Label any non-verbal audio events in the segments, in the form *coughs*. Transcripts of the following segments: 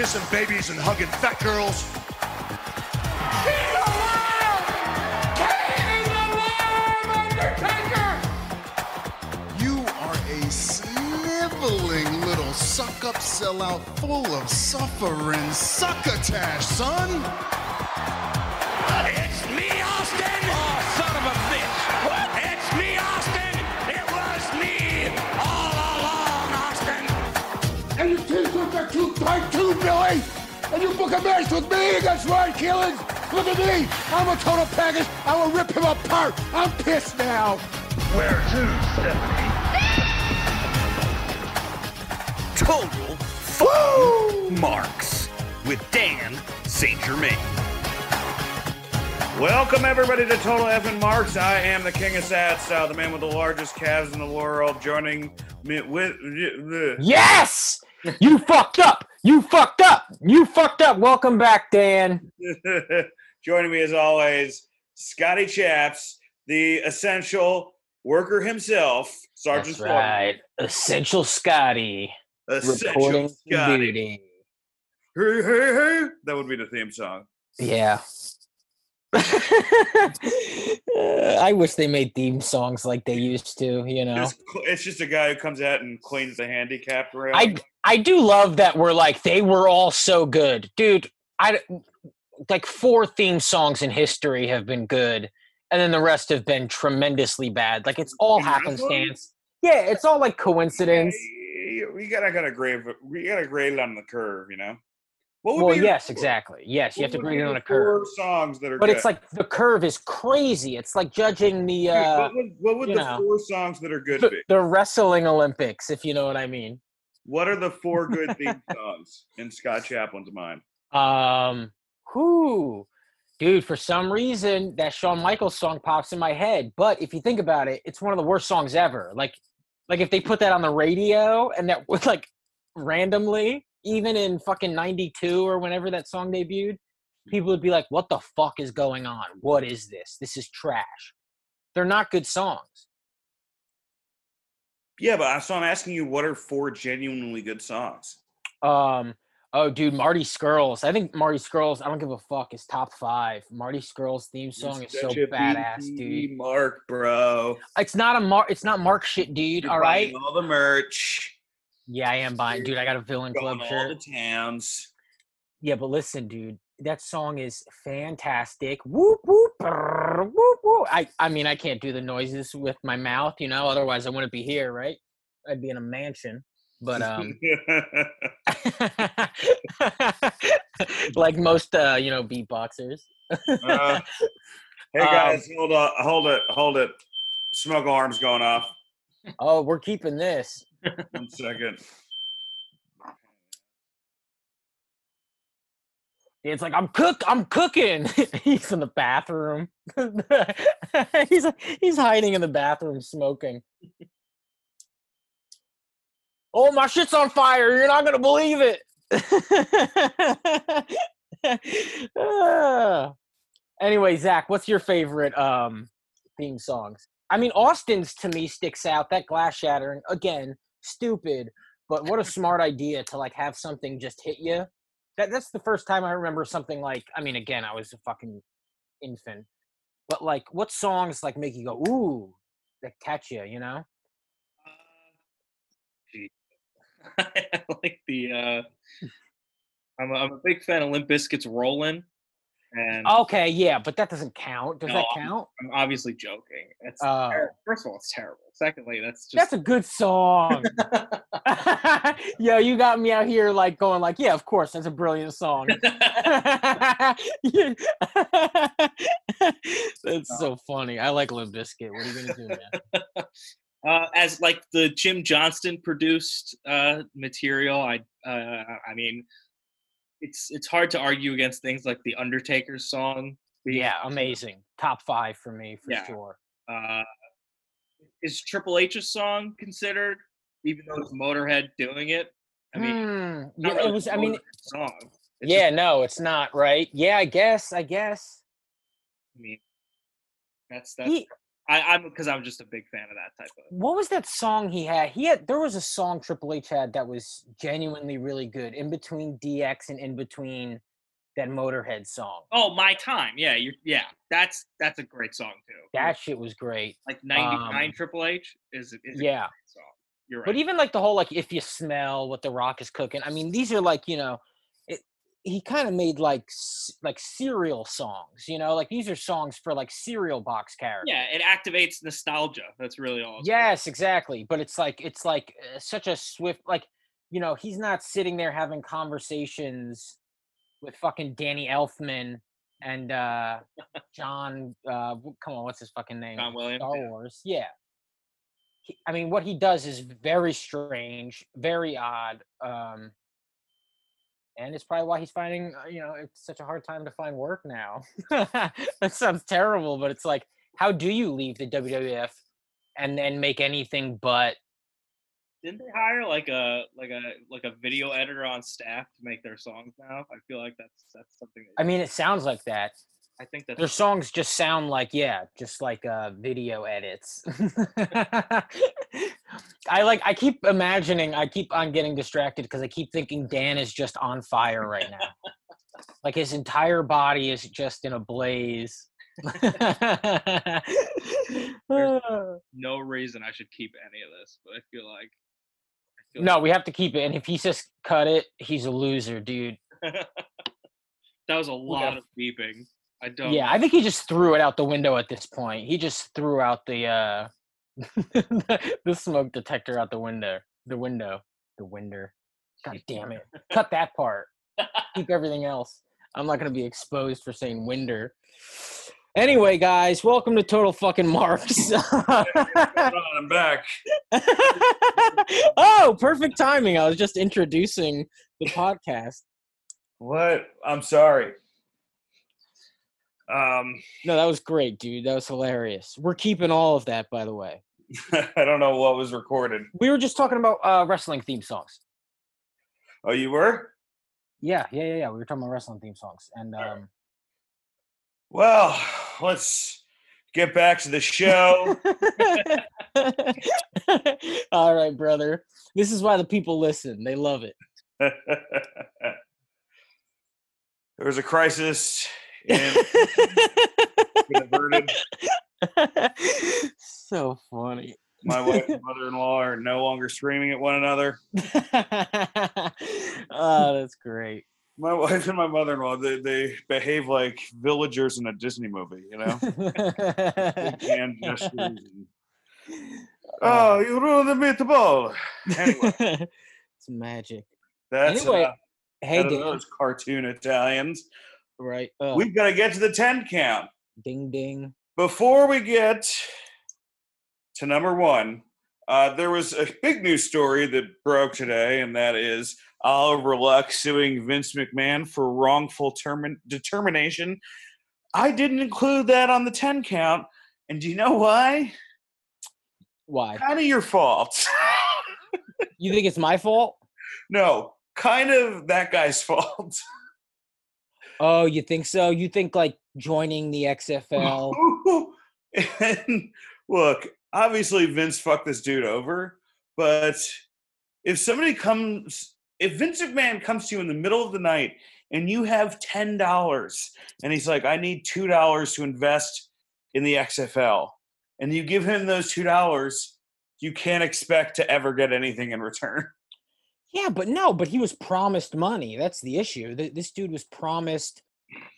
keep on kissing babies and hugging fat girls. He's alive! Kane is alive, Undertaker! You are a sniveling little suck up sellout full of suffering succotash, son. It's me, Austin! Tight too, Billy! And you book a match with me against Ryan Keelan! Look at me! I'm a total package! I will rip him apart! I'm pissed now! Where to, Stephanie? Total fucking marks with Dan St. Germain. Welcome everybody to Total Effing Marks. I am the king of sad style, uh, the man with the largest calves in the world. Joining me with Yes! You fucked up. You fucked up. You fucked up. Welcome back, Dan. *laughs* joining me as always, Scotty Chaps, the essential worker himself, Sergeant That's right. Essential Scotty. Essential Reporting for Scotty. duty. Hey, hey, hey. That would be the theme song. Yeah. *laughs* I wish they made theme songs like they used to, you know. It's, it's just a guy who comes out and cleans the handicap rail. I I do love that we're like they were all so good. Dude, I like four theme songs in history have been good and then the rest have been tremendously bad. Like it's all happenstance. Yeah, it's all like coincidence. We gotta got a grade. We got to grade it on the curve, you know. What Well, yes, exactly. Yes, you have to grade it on a curve. Four songs that are. But good? it's like the curve is crazy. It's like judging the uh what would, what would the know, four songs that are good the, be? the wrestling Olympics, if you know what I mean. What are the four *laughs* good theme songs in Scott Chaplin's mind? Um, who, dude? For some reason, that Shawn Michaels song pops in my head. But if you think about it, it's one of the worst songs ever. Like, like if they put that on the radio and that *laughs* was like randomly, even in fucking '92 or whenever that song debuted, people would be like, "What the fuck is going on? What is this? This is trash." They're not good songs. Yeah, but I- so I'm asking you, what are four genuinely good songs? Um. Oh, dude, Marty Scurll's. I think Marty Scurll's. I don't give a fuck. Is top five. Marty Scurll's theme song is so badass, dude. Mark, bro. It's not a Mark. It's not Mark shit, dude. You're all right. all the merch. Yeah, I am buying, dude. I got a Villain Going Club all shirt. the towns. Yeah, but listen, dude. That song is fantastic. Whoop whoop brrr, whoop whoop. I I mean, I can't do the noises with my mouth, you know. Otherwise, I wouldn't be here, right? I'd be in a mansion. But um, *laughs* *laughs* like most, uh, you know, beatboxers. Uh, *laughs* hey Um, guys, hold on, hold it, hold it. Smoke alarm's going off. Oh, we're keeping this. One second. It's like I'm cook. I'm cooking. *laughs* he's in the bathroom. *laughs* he's he's hiding in the bathroom smoking. oh, my shit's on fire! You're not gonna believe it. Ah. *laughs* anyway, Zach, what's your favorite um theme songs? I mean, Austin's to me sticks out. That glass shattering again, stupid, but what a *laughs* smart idea to like have something just hit you that that's the first time I remember something like I mean again I was a fucking infant but like what songs like make you go ooh that catch you you know? *laughs* I like the. uh I'm a, I'm a big fan of Limp Bizkit's "Rollin'," and okay yeah but that doesn't count. Does No, that I'm- count? I'm obviously joking. It's ter- first of all, it's terrible. Secondly, that's just that's a good song. *laughs* *laughs* Yo you got me out here like going like yeah of course that's a brilliant song. *laughs* That's so funny. I like Limp Bizkit. What are you gonna do man? Uh, as like the Jim Johnston produced uh, material. I uh, I mean, it's it's hard to argue against things like the Undertaker's song. yeah amazing top five for me for Yeah. sure Uh, is Triple H's song considered, even though it's Motorhead doing it? I mean, Hmm, yeah, really it was. I mean, song. It's yeah, just- no, it's not right. Yeah, I guess. I guess. I mean, that's that's. He, I, I'm because I'm just a big fan of that type of. What was that song he had? He had there was a song Triple H had that was genuinely really good in between DX and in between that Motorhead song. Oh, my time. Yeah, you. Yeah, that's that's a great song too. That shit was great. like '99 um, Triple H is is Yeah. great song. You're right. But even like the whole like if you smell what the rock is cooking, I mean these are like, you know, he kind of made like like cereal songs, you know, like these are songs for like cereal box characters. yeah, it activates nostalgia. That's really all. Yes, exactly. But it's like it's like uh, such a swift like you know he's not sitting there having conversations with fucking Danny Elfman and uh John. uh Come on, what's his fucking name? John Williams. Star yeah. Wars. Yeah. He, I mean, what he does is very strange, very odd. Um, and it's probably why he's finding, uh, you know, it's such a hard time to find work now. *laughs* that sounds terrible, but it's like, how do you leave the WWF and then make anything but? Didn't they hire like a like a like a video editor on staff to make their songs now? I feel like that's that's something. That, I mean, it sounds like that. I think that's Their songs just sound like, yeah, just like uh, video edits. *laughs* I like. I keep imagining. I keep on getting distracted because I keep thinking Dan is just on fire right now. like his entire body is just in a blaze. *laughs* no reason I should keep any of this, but I feel like. No, we have to keep it. And if he just cut it, he's a loser, dude. *laughs* that was a lot of beeping. I don't. Yeah, I think he just threw it out the window at this point. He just threw out the uh *laughs* the smoke detector out the window. The window. The winder. God damn it. *laughs* Cut that part. Keep everything else. I'm not gonna be exposed for saying winder. Anyway, guys, welcome to Total Fucking Marks. I'm back. *laughs* oh, perfect timing. I was just introducing the podcast. What? I'm sorry. Um, No, that was great, dude. That was hilarious. We're keeping all of that, by the way. *laughs* I don't know what was recorded. We were just talking about uh, wrestling theme songs. Oh, you were? Yeah, yeah, yeah, yeah. We were talking about wrestling theme songs, and um, Well, let's get back to the show. *laughs* all right, brother. This is why the people listen. They love it. *laughs* there was a crisis averted. *laughs* so funny. My wife and *laughs* mother-in-law are no longer screaming at one another. oh, that's great. My wife and my mother-in-law, they, they behave like villagers in a Disney movie, you know? Big hand gestures and, *laughs* oh, you ruined the meatball. Anyway, it's magic. that's Anyway, uh, Hey, of those cartoon Italians. Right. We've got to get to the 10 count. ding ding. Before we get to number one, uh, there was a big news story that broke today, and that is Oliver Luck suing Vince McMahon for wrongful termi- determination. I didn't include that on the 10 count, and do you know why? Why? Kind of your fault. *laughs* You think it's my fault? no, kind of that guy's *laughs* fault. Oh, you think so? You think like joining the XFL? *laughs* and look, obviously Vince fucked this dude over, but if somebody comes, if Vince McMahon comes to you in the middle of the night and you have ten dollars, and he's like, "I need two dollars to invest in the XFL," and you give him those two dollars, you can't expect to ever get anything in return. Yeah, but no, but he was promised money. That's the issue. Th- This dude was promised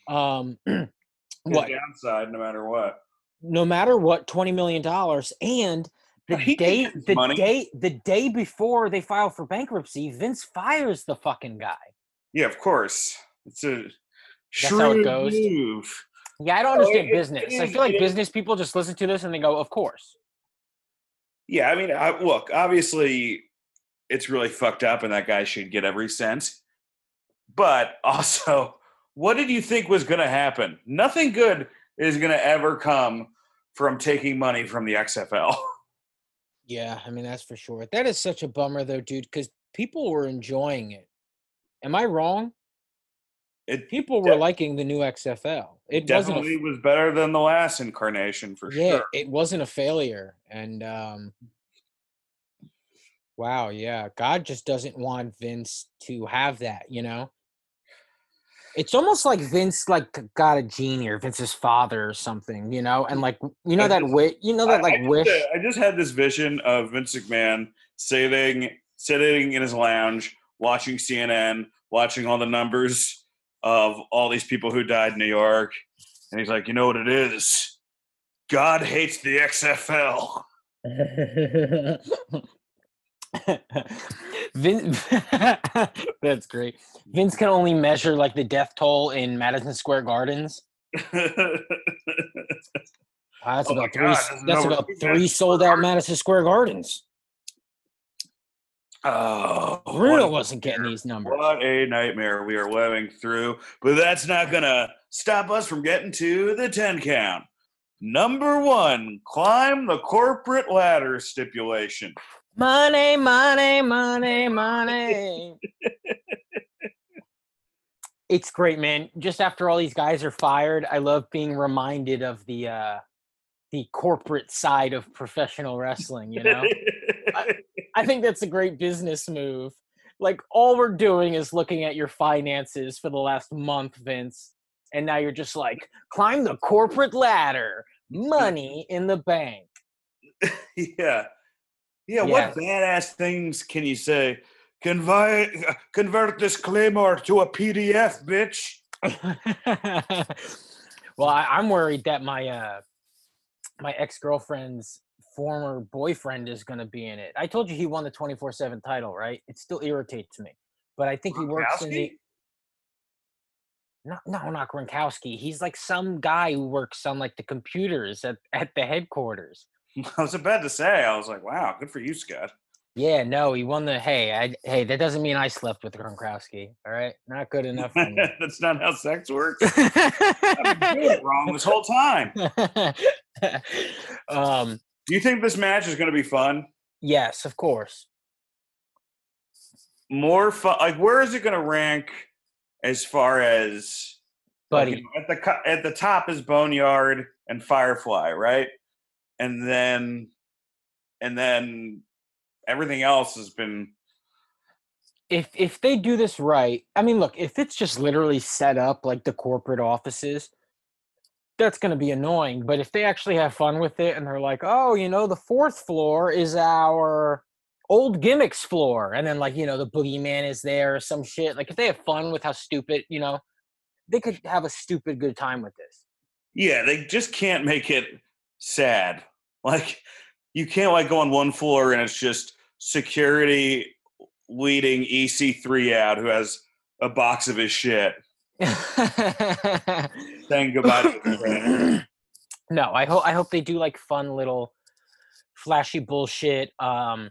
um *clears throat* what? Downside, no matter what. No matter what, 20 million dollars and the He day the money. day the day before they file for bankruptcy, Vince fires the fucking guy. Yeah, of course. It's a it shrewd move. Yeah, I don't Oh, understand it- it business. I feel like business people just listen to this and they go, "Of course." Yeah, I mean, I, look, obviously, it's really fucked up, and that guy should get every cent. But *laughs* also, what did you think was going to happen? Nothing good is going to ever come from taking money from the XFL. Yeah, I mean that's for sure. That is such a bummer though, dude, because people were enjoying it. Am I wrong? It People were liking the new XFL. It wasn't. definitely A, was better than the last incarnation for yeah, sure. it wasn't a failure. And um, wow, yeah, God just doesn't want Vince to have that. You know, it's almost like Vince like got a genie or Vince's father or something. You know, and like you know I that just- wish. You know that I- like I wish. I just had this vision of Vince McMahon sitting sitting in his lounge, watching CNN, watching all the numbers of all these people who died in New York, and he's like, you know what it is? God hates the XFL. *laughs* *laughs* *laughs* Vin- *laughs* That's great. Vince can only measure like the death toll in Madison Square Gardens. That's Oh about three. God, s- this is That's about three sold out Madison Square Gardens. oh, Bruno wasn't getting these numbers. What a nightmare we are living through. But that's not going to stop us from getting to the 10 count. Number one, climb the corporate ladder stipulation. Money, money, money, money. it's great, man. Just after all these guys are fired, I love being reminded of the uh the corporate side of professional wrestling, you know? I think that's a great business move. Like all we're doing is looking at your finances for the last month, Vince. And now you're just like, climb the corporate ladder, *laughs* money in the bank. yeah. Yeah, Yeah. what badass things can you say? Convert, convert this Claymore to a PDF, bitch. *laughs* well, I, I'm worried that my uh my ex girlfriend's former boyfriend is going to be in it. I told you he won the 24 seven title, right? It still irritates me, but I think he works in the. No, no, not Gronkowski. He's like some guy who works on like the computers at, at the headquarters. *laughs* I was about to say, I was like, wow, good for you, Scott. Yeah, no, he won the. Hey, I, hey, that doesn't mean I slept with Gronkowski. All right, not good *laughs* enough. That's not how sex works. *laughs* I've been doing it wrong this whole time. um, Do you think this match is going to be fun? yes, of course. More fun? Like, where is it going to rank as far as like, Buddy, you know, at the at the top is Boneyard and Firefly, right? And then and then everything else has been if if they do this right, I mean, look, if it's just literally set up like the corporate offices, that's going to be annoying. But if they actually have fun with it and they're like, oh, you know, the fourth floor is our old gimmicks floor, and then like you know the boogeyman is there or some shit. Like if they have fun with how stupid, you know, they could have a stupid good time with this. yeah, they just can't make it sad. Like you can't like go on one floor and it's just security leading EC3 out who has a box of his shit saying goodbye no, I hope I hope they do like fun little flashy bullshit. Um,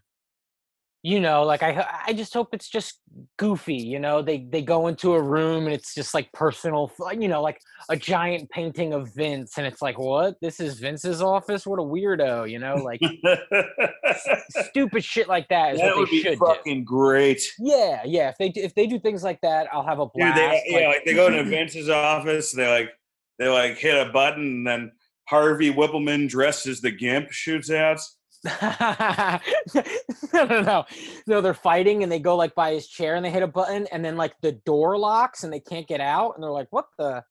you know, like I I just hope it's just goofy. You know, they they go into a room and it's just like personal. You know, like a giant painting of Vince, and it's like, what? This is Vince's office? What a weirdo! You know, like *laughs* stupid shit like that is that what would they be should do. fucking great. Yeah, yeah. If they do, if they do things like that, I'll have a Dude, blast. they, yeah, like- like they go into *laughs* Vince's office, they like they like hit a button, and then Harvey Wippleman dressed as the Gimp shoots out. *laughs* no, no, no, no. They're fighting and they go like by his chair and they hit a button and then like the door locks and they can't get out and they're like, "What the,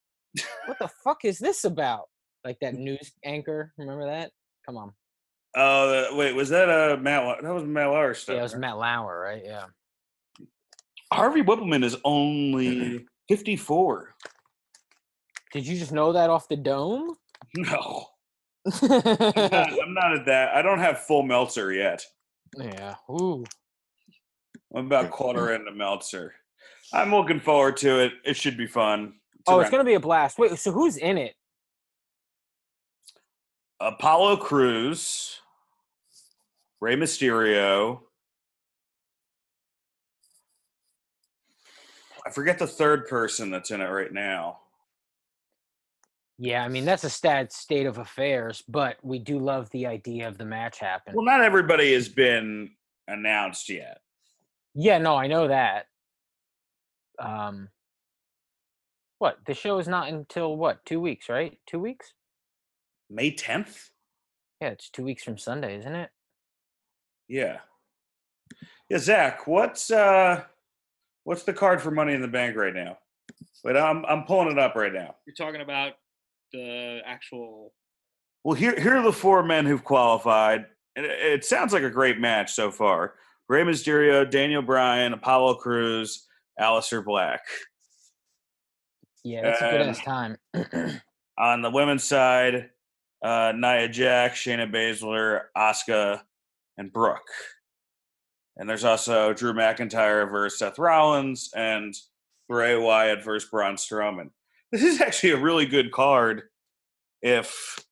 what the *laughs* fuck is this about?" Like that news anchor. Remember that? Come on. Oh, wait, was that a Matt? That was Matt Lauer stuff. Yeah, it was right? Matt Lauer, right? Yeah. Harvey Wippleman is only *clears throat* fifty-four. Did you just know that off the dome? *laughs* No, I'm not, I'm not at that. I don't have full Meltzer yet. yeah. Ooh. I'm about quarter *laughs* into Meltzer. I'm looking forward to it. It should be fun. Oh, it's gonna be a blast. Wait, so who's in it? Apollo Crews, Rey Mysterio. I forget the third person that's in it right now. Yeah, I mean that's a sad state of affairs, but we do love the idea of the match happening. Well, not everybody has been announced yet. Yeah, no, I know that. Um, What? The show is not until what? Two weeks, right? Two weeks? May 10th? Yeah, it's two weeks from Sunday, isn't it? Yeah. Yeah, Zach, what's uh what's the card for Money in the Bank right now? Wait, I'm I'm pulling it up right now. You're talking about the actual. Well, here here are the four men who've qualified. And it, it sounds like a great match so far. Rey Mysterio, Daniel Bryan, Apollo Crews, Aleister Black. Yeah, that's a good ass time. *clears throat* On the women's side, uh, Nia Jax, Shayna Baszler, Asuka, and Brooke. And there's also Drew McIntyre versus Seth Rollins and Bray Wyatt versus Braun Strowman. This is actually a really good card if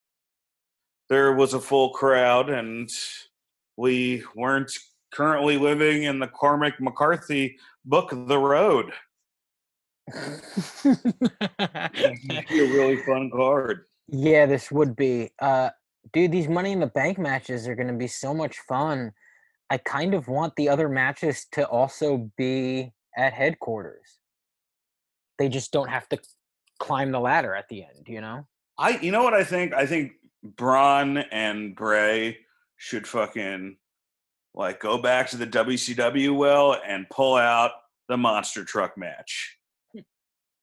there was a full crowd and we weren't currently living in the Cormac McCarthy book, The Road. It'd be a really fun card. Yeah, this would be. Uh, dude, these Money in the Bank matches are going to be so much fun. I kind of want the other matches to also be at headquarters. They just don't have to climb the ladder at the end, you know? I you know what I think? I think Braun and Bray should fucking like go back to the WCW well and pull out the monster truck match. Hmm.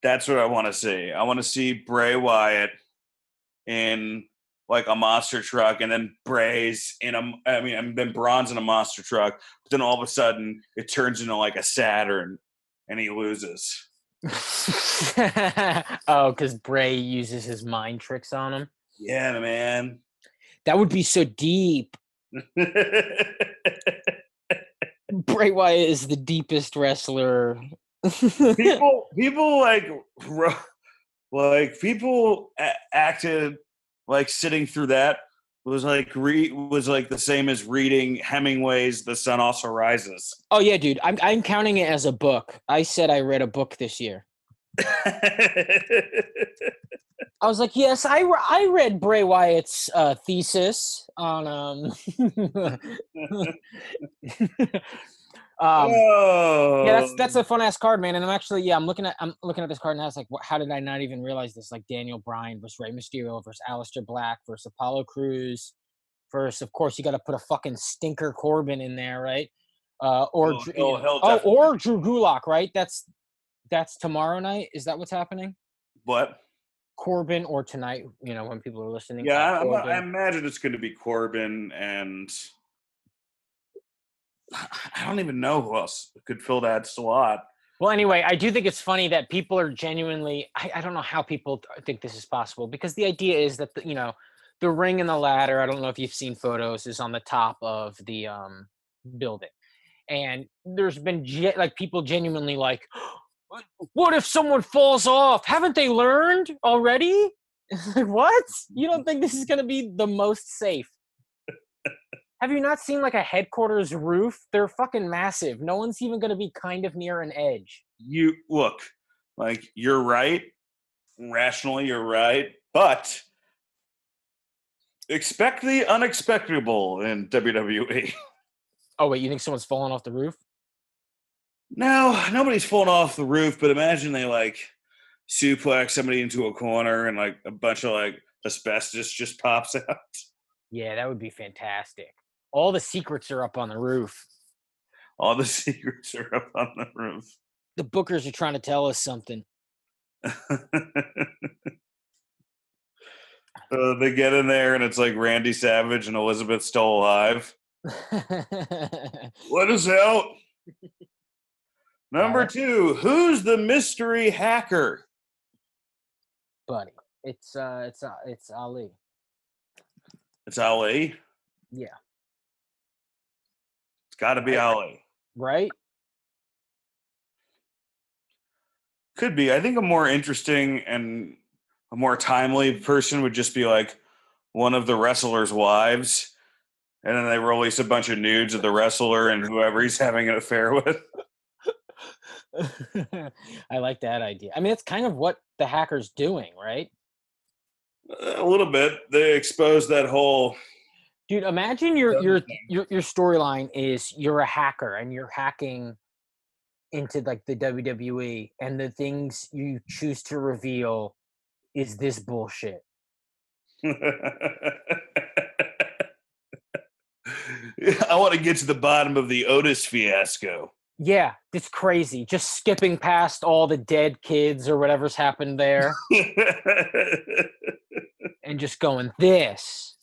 That's what I want to see. I want to see Bray Wyatt in like a monster truck and then Bray's in a I mean and then Braun's in a monster truck, but then all of a sudden it turns into like a Saturn and he loses. *laughs* oh, because Bray uses his mind tricks on him. Yeah, man. That would be so deep. *laughs* Bray Wyatt is the deepest wrestler. people *laughs* people like like people acted like sitting through that was like re- was like the same as reading Hemingway's The Sun Also Rises. oh yeah, dude. I'm I'm counting it as a book. I said I read a book this year. *laughs* I was like, yes, I, re- I read Bray Wyatt's uh, thesis on um, *laughs* *laughs* um oh, yeah that's that's a fun ass card man and i'm actually yeah i'm looking at i'm looking at this card and i was like what, how did i not even realize this? Like daniel bryan versus Rey mysterio versus Aleister black versus apollo crews versus of course you got to put a fucking stinker corbin in there right? Uh or Oh, Drew- he'll oh or drew gulak right? That's that's tomorrow night? Is that what's happening? What? corbin or tonight you know when people are listening Yeah, I, I imagine it's going to be Corbin and I don't even know who else could fill that slot. Well, anyway, I do think it's funny that people are genuinely. I, I don't know how people think this is possible because the idea is that the, you know the ring and the ladder. I don't know if you've seen photos. Is on the top of the um, building, and there's been ge- like people genuinely like, *gasps* "What- if someone falls off? Haven't they learned already? *laughs* What? You don't think this is going to be the most safe? Have you not seen like a headquarters roof? They're fucking massive. No one's even going to be kind of near an edge. you look like you're right rationally you're right but expect the unexpectable in wwe Oh wait, you think someone's falling off the roof? no nobody's falling off the roof but imagine they like suplex somebody into a corner and like a bunch of like asbestos just pops *laughs* out Yeah, that would be fantastic. All the secrets are up on the roof. all the *laughs* secrets are up on the roof The bookers are trying to tell us something. *laughs* Uh, they get in there and it's like Randy Savage and Elizabeth still alive. Let us out. *laughs* Number two, who's the mystery hacker? Buddy, it's uh, it's uh, it's Ali. It's Ali. Yeah. It's got to be Ali. Right? Could be. I think a more interesting and a more timely person would just be like one of the wrestler's wives. And then they release a bunch of nudes of the wrestler and whoever he's having an affair with. *laughs* I like that idea. I mean, it's kind of what the hacker's doing, right? A little bit. They expose that whole. Dude, imagine your your your your storyline is you're a hacker and you're hacking into like the WWE and the things you choose to reveal is this bullshit. *laughs* I want to get to the bottom of the Otis fiasco. Yeah, it's crazy. Just skipping past all the dead kids or whatever's happened there *laughs* and just going this.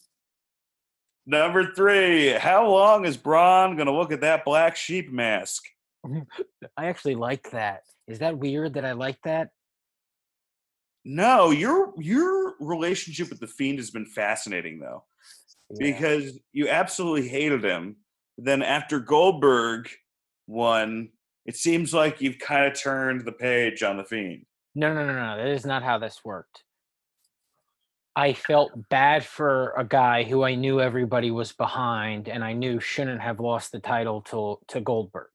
Number three, how long is Braun going to look at that black sheep mask? *laughs* I actually like that. Is that weird that I like that? No, your your relationship with the Fiend has been fascinating though, Yeah. because you absolutely hated him. Then after Goldberg won, it seems like you've kind of turned the page on the Fiend. No, no, no, no. That is not how this worked. I felt bad for a guy who I knew everybody was behind and I knew shouldn't have lost the title to to Goldberg.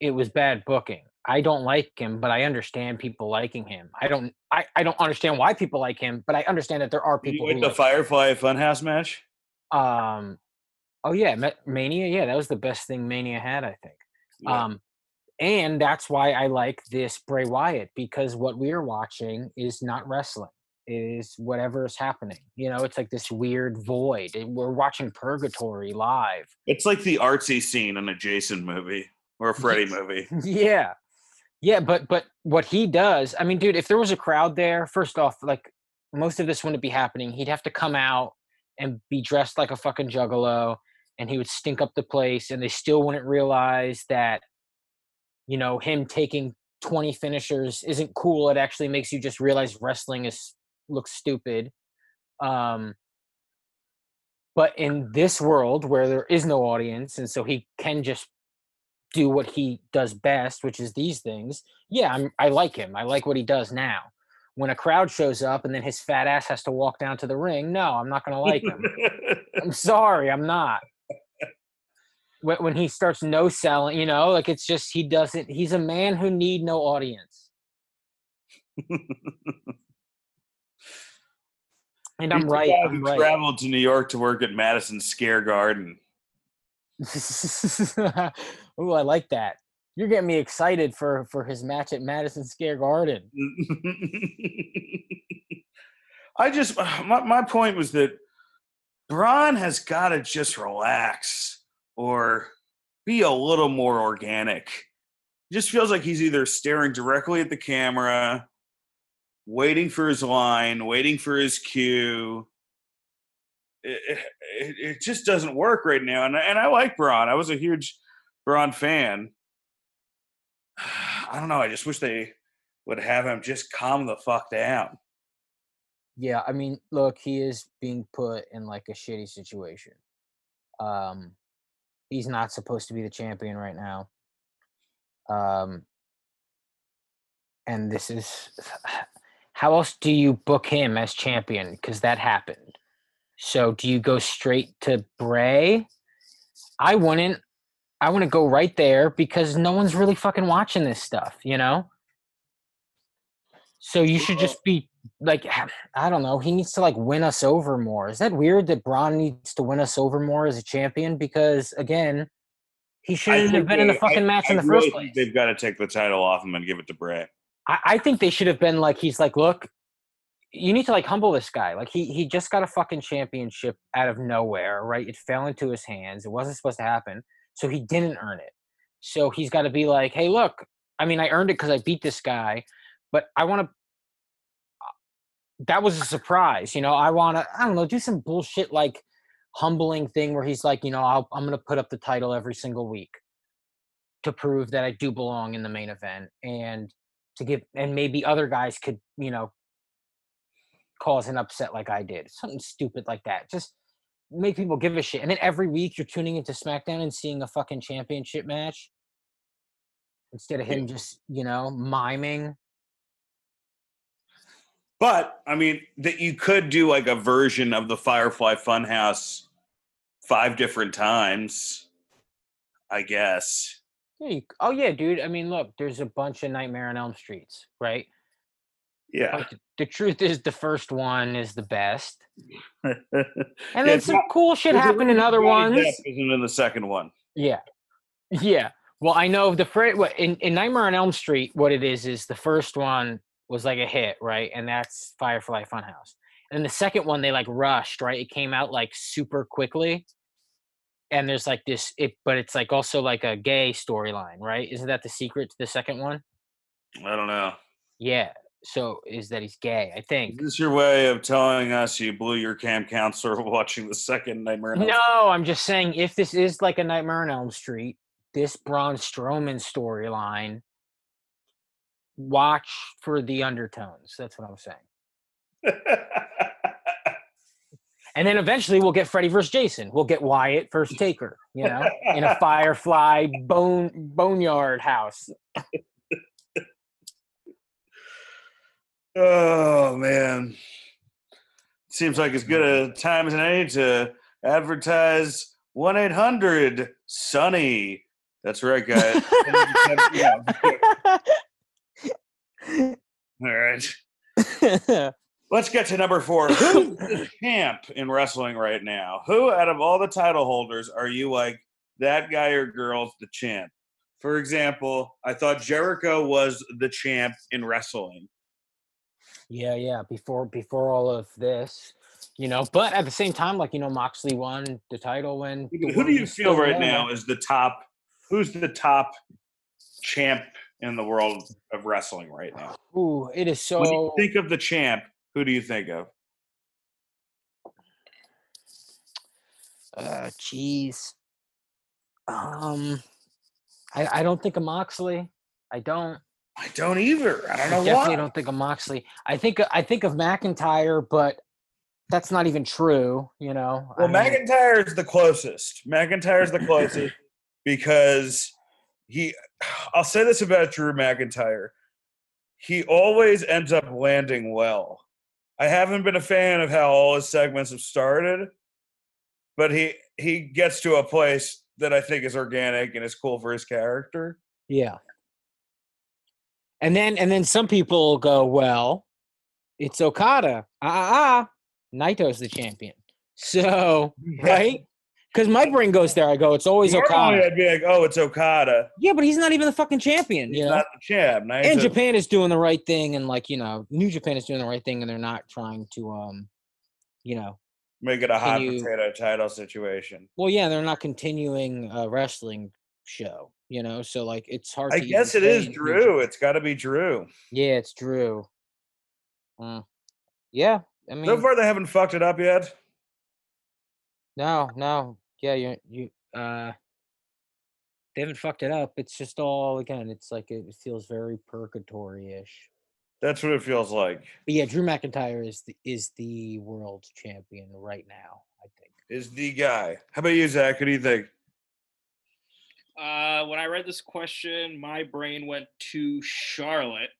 It was bad booking. I don't like him, but I understand people liking him. I don't I, I don't understand why people like him, but I understand that there are Did you people like the Firefly Funhouse match? um oh yeah, Mania, yeah, that was the best thing Mania had, I think. Yeah. Um, and that's why I like this Bray Wyatt because what we're watching is not wrestling. Is whatever is happening. You know, it's like this weird void. We're watching Purgatory live. It's like the artsy scene in a Jason movie or a Freddy movie. *laughs* yeah. Yeah, but but what he does, I mean, dude, if there was a crowd there, first off, like most of this wouldn't be happening. He'd have to come out and be dressed like a fucking juggalo and he would stink up the place and they still wouldn't realize that you know him taking 20 finishers isn't cool it actually makes you just realize wrestling is looks stupid um but in this world where there is no audience and so he can just do what he does best which is these things yeah I'm, i like him i like what he does now when a crowd shows up and then his fat ass has to walk down to the ring no i'm not going to like him I'm *laughs* sorry, I'm not. When, when he starts no selling, you know, like it's just he doesn't. He's a man who need no audience, *laughs* and I'm right. I'm right. traveled to New York to work at Madison Scare Garden. *laughs* Ooh, I like that. You're getting me excited for for his match at Madison Square Garden. *laughs* I just *sighs* my, my point was that Braun has got to just relax or be a little more organic. It just feels like he's either staring directly at the camera, waiting for his line, waiting for his cue. It, it, it just doesn't work right now. And, and I like Braun. I was a huge Braun fan. *sighs* I don't know. I just wish they would have him just calm the fuck down. Yeah, I mean, look, he is being put in like a shitty situation. Um, he's not supposed to be the champion right now. Um, and this is *sighs* *sighs* how else do you book him as champion? Because that happened. So do you go straight to Bray? I wouldn't. I want to go right there because no one's really fucking watching this stuff, you know. So you should just be like, I don't know. He needs to like win us over more. Is that weird that Braun needs to win us over more as a champion? Because again, he shouldn't have been in the fucking I- match in the really first place. They've got to take the title off him and give it to Bray. I, I think they should have been like, he's like, look, you need to like humble this guy. Like he he just got a fucking championship out of nowhere, right? It fell into his hands. It wasn't supposed to happen, so he didn't earn it. So he's got to be like, hey, look, I mean, I earned it because I beat this guy, but I want to. That was a surprise, you know. I want to, I don't know, do some bullshit like humbling thing where he's like, you know, I'll, I'm going to put up the title every single week to prove that I do belong in the main event and to give and maybe other guys could you know cause an upset like I did something stupid like that just make people give a shit and then every week you're tuning into SmackDown and seeing a fucking championship match instead of him just you know miming But I mean, that you could do like a version of the Firefly Funhouse five different times, I guess. Yeah, you, oh yeah dude I mean look there's a bunch of Nightmare on Elm Streets right Yeah. but the, truth is the first one is the best *laughs* and and then some cool shit happened in other ones Isn't in the second one. Yeah. Yeah. Well, I know the first what in, in Nightmare on Elm Street, what it is is the first one was like a hit, right? And that's Firefly Funhouse. And the second one they like rushed, right? It came out like super quickly. And there's like this it but it's like also like a gay storyline, right? Isn't that the secret to the second one? I don't know. Yeah. So is that he's gay, I think. Is this your way of telling us you blew your camp counselor *laughs* watching the second Nightmare? on Elm No, I'm just saying if this is like a Nightmare on Elm Street, this Braun Strowman storyline, watch for the undertones. That's what I'm saying. *laughs* Street? And then eventually we'll get Freddy versus Jason. We'll get Wyatt versus *laughs* Taker, you know, in a Firefly bone boneyard house. oh man, seems like as good a time as any to advertise one eight hundred Sunny. That's right, guys. *laughs* All right. *laughs* Let's get to number four. *coughs* Who's the champ in wrestling right now? Who out of all the title holders are you like that guy or girl's the champ? For example, I thought Jericho was the champ in wrestling. yeah, yeah. Before before all of this, you know, but at the same time, like you know, Moxley won the title when. Who do you feel right now is the top? Who's the top champ in the world of wrestling right now? Ooh, it is so. When you think of the champ, who do you think of? Uh, jeez. Um, I I don't think of Moxley. I don't. I don't either. I don't know I definitely why. don't think of Moxley. I think I think of McIntyre, but that's not even true. You know. Well, I mean, McIntyre is the closest. McIntyre's the closest *clears throat* because he. I'll say this about Drew McIntyre: he always ends up landing well. I haven't been a fan of how all his segments have started, but he he gets to a place that I think is organic and is cool for his character. Yeah. And then and then some people go, well, it's Okada. Ah ah ah. Naito's the champion. So *laughs* right? Because my brain goes there. I go, it's always Normally, Okada. I'd be like, "Oh, it's Okada. Yeah, but he's not even the fucking champion. He's You know? not the champ." Now he's and a- Japan is doing the right thing, and like you know, New Japan is doing the right thing, and they're not trying to, um, you know, make it a hot you- potato title situation. well, yeah, they're not continuing a wrestling show, you know, so like it's hard. I to guess it is New Drew. It's got to be Drew. Yeah, it's Drew. Uh, yeah, I mean, So far, they haven't fucked it up yet. no, no, yeah, you, you, uh, they haven't fucked it up. It's just all again. It's like it feels very purgatory-ish. That's what it feels like. But yeah, Drew McIntyre is the is the world champion right now. I think. Is the guy? How about you, Zach? What do you think? Uh, when I read this question, my brain went to Charlotte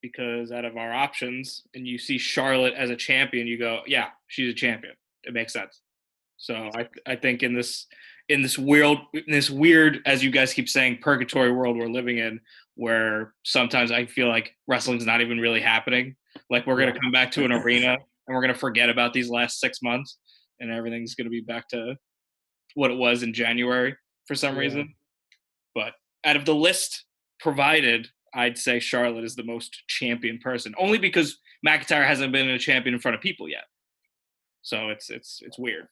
because out of our options, and you see Charlotte as a champion, you go, yeah, she's a champion. It makes sense. So I I think in this in this weird in this weird as you guys keep saying purgatory world we're living in, where sometimes I feel like wrestling's not even really happening. Like we're gonna come back to an arena and we're gonna forget about these last six months, and everything's gonna be back to what it was in January for some Yeah. reason. But out of the list provided, I'd say Charlotte is the most champion person, only because McIntyre hasn't been a champion in front of people yet. So it's it's it's weird.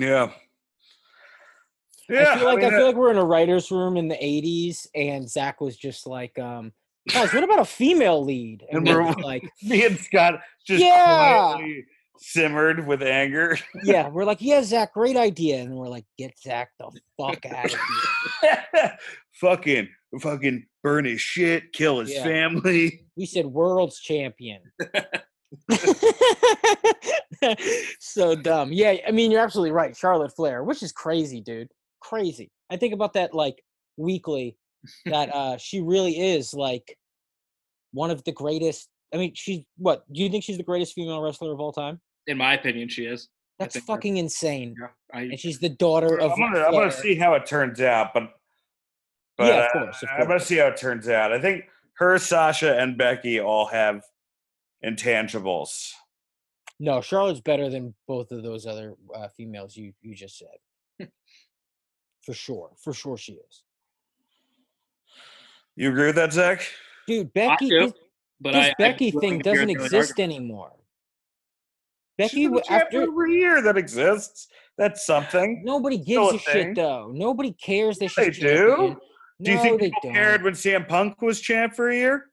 Yeah. I feel like I, mean, feel like we're in a writer's room in the '80s, and Zach was just like, um, "Guys, what about a female lead?" *laughs* And we we're- *laughs* like, me and Scott just Yeah. quietly simmered with anger. *laughs* "Yeah," we're like, "Yeah, Zach, great idea," and we're like, "Get Zach the fuck out of here!" fucking, fucking burn his shit, kill his Yeah. family. We said world's champion. *laughs* so dumb. Yeah, I mean, you're absolutely right. Charlotte Flair, which is crazy, dude. Crazy. I think about that like weekly. That *laughs* uh she really is like one of the greatest. I mean, she's what? Do you think she's the greatest female wrestler of all time? In my opinion, she is. That's fucking insane. Yeah, I, And she's the daughter of. I'm gonna, I'm gonna see how it turns out, but, but Yeah, of uh, course, of I'm gonna see how it turns out. I think her, Sasha, and Becky all have intangibles. No, Charlotte's better than both of those other uh, females you you just said. *laughs* for sure, for sure, she is. You agree with that, Zach? Dude, I Becky, do, this, but this I, I Becky just thing doesn't exist argument. anymore. Becky, been after for a year that exists. That's something. nobody Still gives a a shit though. Nobody cares that They she's do. champion. Do you think they people don't. cared when CM Punk was champ for a year?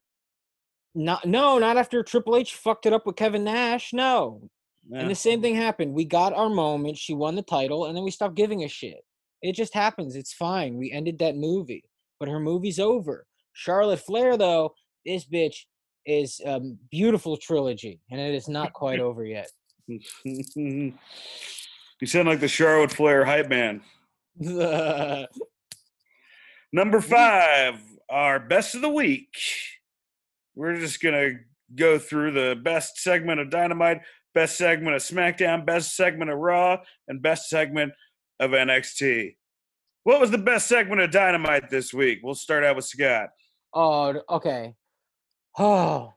Not, no, not after Triple H fucked it up with Kevin Nash. No, Yeah. And the same thing happened. We got our moment. She won the title, and then we stopped giving a shit. It just happens. It's fine. We ended that movie, but her movie's over. Charlotte Flair, though, this bitch is a beautiful trilogy, and it is not quite *laughs* over yet. you sound like the Charlotte Flair hype man. *laughs* Number five, our best of the week. We're just gonna go through the best segment of Dynamite, best segment of SmackDown, best segment of Raw, and best segment of NXT. What was the best segment of Dynamite this week? We'll start out with Scott. oh, okay. Oh,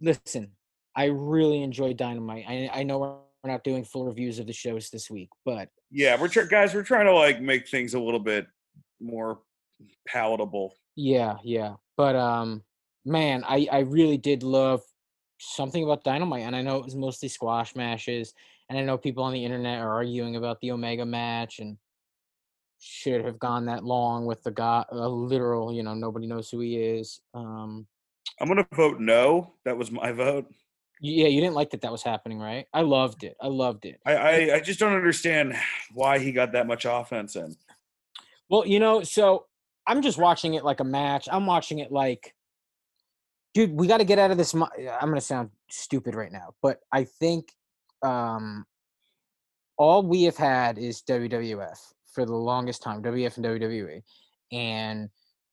listen. I really enjoyed Dynamite. I, I know we're not doing full reviews of the shows this week, but Yeah, we're tr- guys. We're trying to like make things a little bit more palatable. Yeah, yeah. But um man, I I really did love something about Dynamite and I know it was mostly squash matches and I know people on the internet are arguing about the Omega match and should have gone that long with the guy a literal, you know, nobody knows who he is. Um I'm gonna vote no. That was my vote. yeah, you didn't like that that was happening, right? I loved it. I loved it. I, I, I just don't understand *sighs* why he got that much offense in. Well, you know, so I'm just watching it like a match. I'm watching it like, dude, we got to get out of this. I'm gonna sound stupid right now, but I think um, all we have had is WWF for the longest time, WWF and WWE, and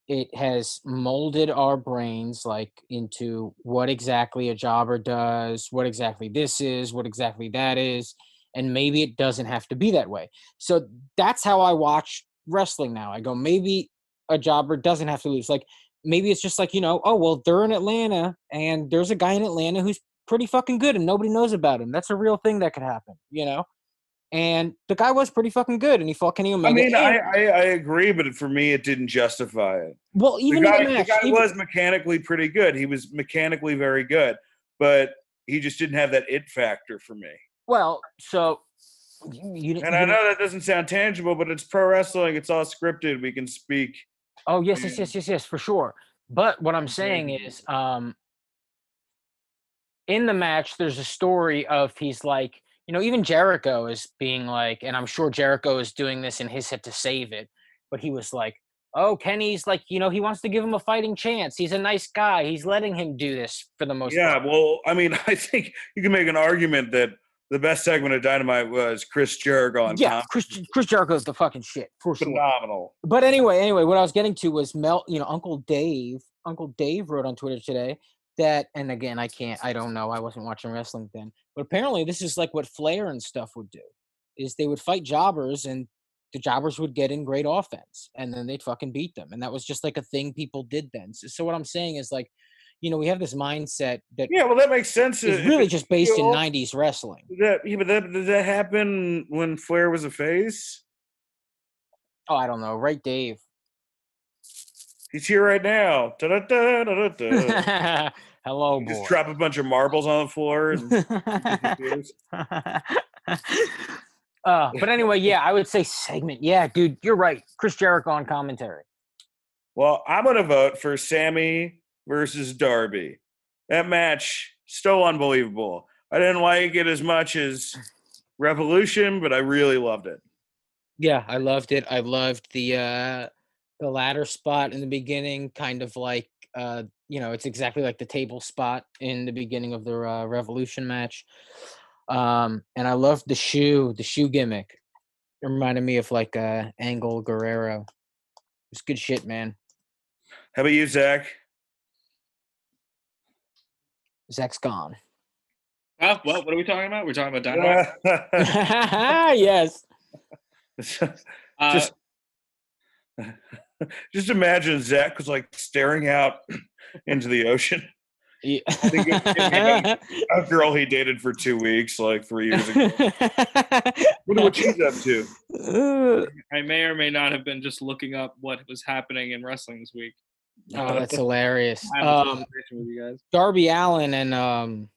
it has molded our brains like into what exactly a jobber does, what exactly this is, what exactly that is, and maybe it doesn't have to be that way. So that's how I watch wrestling now. I go, maybe a jobber doesn't have to lose. Like maybe it's just like, you know, oh well, they're in Atlanta and there's a guy in Atlanta who's pretty fucking good and nobody knows about him. That's a real thing that could happen, you know? And the guy was pretty fucking good and he fought Kenny Omega. I mean, I, I, I agree, but for me, it didn't justify it. well, The even guy, in the match, the guy even- was mechanically pretty good. He was mechanically very good, but he just didn't have that it factor for me. well, so you, you. And I know that doesn't sound tangible, but it's pro wrestling. It's all scripted. We can speak. Oh yes, yes, yes, yes, yes, for sure. But what I'm saying is, um, in the match, there's a story of he's like, you know, even Jericho is being like, and I'm sure Jericho is doing this in his head to save it, but he was like, oh, Kenny's like, you know, he wants to give him a fighting chance. He's a nice guy. He's letting him do this for the most Yeah, part. well, I mean, *laughs* I think you can make an argument that the best segment of Dynamite was Chris Jericho on yeah, top. Chris, Chris Jericho's the fucking shit for sure. Phenomenal. but anyway, anyway, what I was getting to was Mel, you know, Uncle Dave. Uncle Dave wrote on Twitter today that, and again, I can't, I don't know, I wasn't watching wrestling then, but apparently this is like what Flair and stuff would do, is they would fight jobbers and the jobbers would get in great offense and then they'd fucking beat them, and that was just like a thing people did then. So, so what I'm saying is like, you know, we have this mindset that Yeah, well, that makes sense. It's really just based in '90s wrestling. That, yeah, but that, did that happen when Flair was a face? Oh, I don't know, right, Dave? He's here right now. *laughs* Hello, boy. Just drop a bunch of marbles on the floor. And *laughs* uh, but anyway, yeah, I would say segment. Yeah, dude, you're right. Chris Jericho on commentary. well, I'm going to vote for Sammy versus Darby. That match, still unbelievable. I didn't like it as much as Revolution, but I really loved it. Yeah, I loved it. I loved the uh the ladder spot in the beginning, kind of like uh, you know, it's exactly like the table spot in the beginning of the uh, Revolution match. Um, and I loved the shoe, the shoe gimmick. It reminded me of like uh Angle Guerrero. It's good shit, man. How about you, Zach? Zach's gone. Oh, what, what are we talking about? We're talking about Dynamite. *laughs* yes. Uh, *laughs* just *laughs* just imagine Zach was like staring out *clears throat* into the ocean. Yeah. think it's gonna A girl he dated for two weeks, like three years ago. Wonder what she's up to. I may or may not have been just looking up what was happening in wrestling this week. Oh, that's hilarious. I have a Um, conversation with you guys. Darby Allin and um,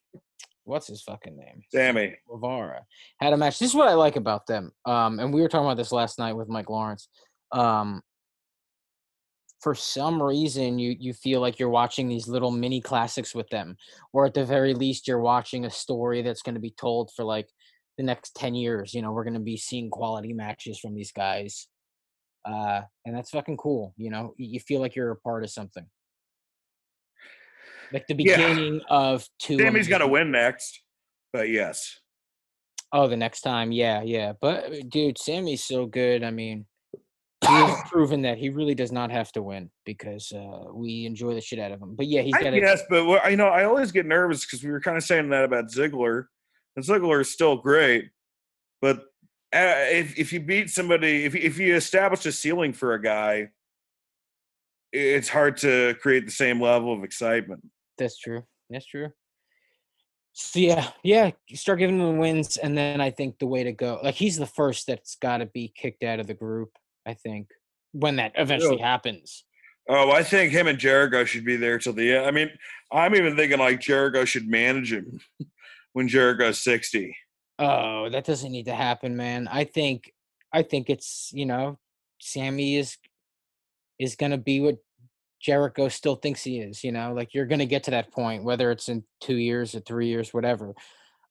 what's his fucking name? Sammy. Guevara had a match. This is what I like about them. Um, and we were talking about this last night with Mike Lawrence. Um, for some reason, you you feel like you're watching these little mini classics with them, or at the very least, you're watching a story that's going to be told for like the next ten years. You know, we're going to be seeing quality matches from these guys, uh, and that's fucking cool. You know, you feel like you're a part of something. Like the Yeah. beginning of two. Sammy's got to win next, but yes. Oh, the next time, yeah, yeah. But uh, dude, Sammy's so good. I mean, he's *coughs* proven that he really does not have to win because uh, we enjoy the shit out of him. But yeah, he's got to. guess, but you know, I always get nervous because we were kind of saying that about Ziggler, and Ziggler is still great, but uh, if if you beat somebody, if you- if you establish a ceiling for a guy, it's hard to create the same level of excitement. That's true. That's true. So yeah, yeah, you start giving him wins, and then I think the way to go, like he's the first that's got to be kicked out of the group. I think when that eventually happens. Oh, I think him and Jericho should be there till the end. I mean, I'm even thinking like Jericho should manage him *laughs* when Jericho's sixty. Oh, that doesn't need to happen, man. I think I think it's, you know, Sammy is is gonna be what Jericho still thinks he is, you know, like you're gonna get to that point, whether it's in two years or three years, whatever.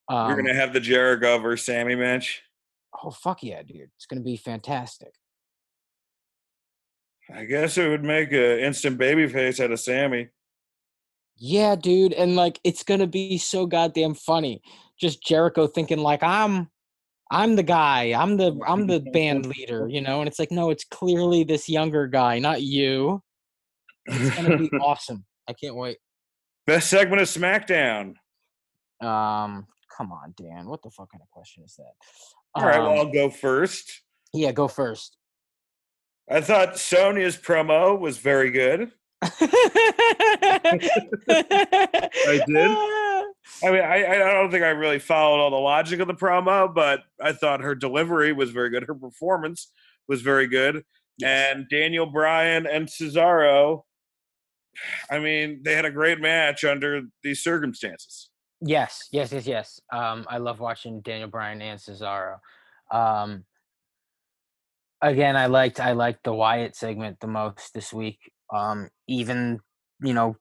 Um, You're gonna have the Jericho versus Sammy match. oh fuck yeah, dude. It's gonna be fantastic. I guess it would make an instant babyface out of Sammy. Yeah, dude, and like it's gonna be so goddamn funny. Just Jericho thinking like I'm I'm the guy, I'm the I'm the band leader, you know, and it's like, no, it's clearly this younger guy, not you. It's gonna be *laughs* awesome. I can't wait. Best segment of SmackDown. Um, come on, Dan. What the fuck kind of question is that? All right, well, Um, I'll go first. yeah, go first. I thought Sonya's promo was very good. *laughs* *laughs* I did? I mean, I, I don't think I really followed all the logic of the promo, but I thought her delivery was very good. Her performance was very good. And Daniel Bryan and Cesaro, I mean, they had a great match under these circumstances. Yes, yes, yes, yes. Um, I love watching Daniel Bryan and Cesaro. Um, again, I liked I liked the Wyatt segment the most this week. Um, even you know,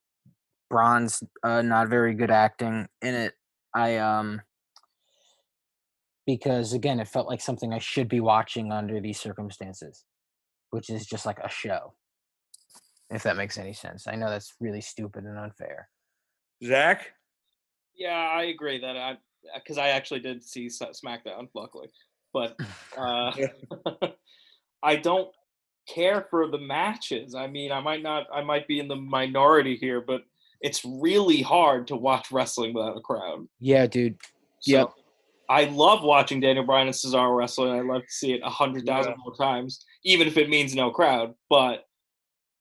Braun's uh, not very good acting in it. I um because again, it felt like something I should be watching under these circumstances, which is just like a show. If that makes any sense, I know that's really stupid and unfair. Zach? Yeah, I agree that I because I actually did see SmackDown, luckily, but uh, *laughs* *laughs* I don't care for the matches. I mean, I might not, I might be in the minority here, but it's really hard to watch wrestling without a crowd. Yeah, dude. So Yep. I love watching Daniel Bryan and Cesaro wrestle, and I love to see it a hundred thousand Yeah. more times, even if it means no crowd. But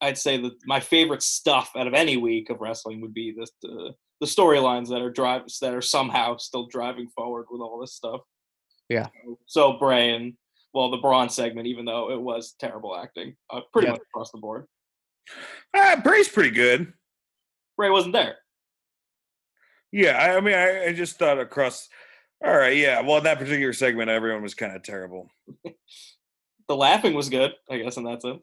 I'd say that my favorite stuff out of any week of wrestling would be the the, the storylines that are drive that are somehow still driving forward with all this stuff. Yeah. So Bray and well, the Braun segment, even though it was terrible acting, uh, pretty Yeah. much across the board. Ah, Bray's pretty good. Bray wasn't there. Yeah, I, I mean, I, I just thought across. All right, yeah. Well, in that particular segment, everyone was kind of terrible. *laughs* The laughing was good, I guess, *laughs* and that's it.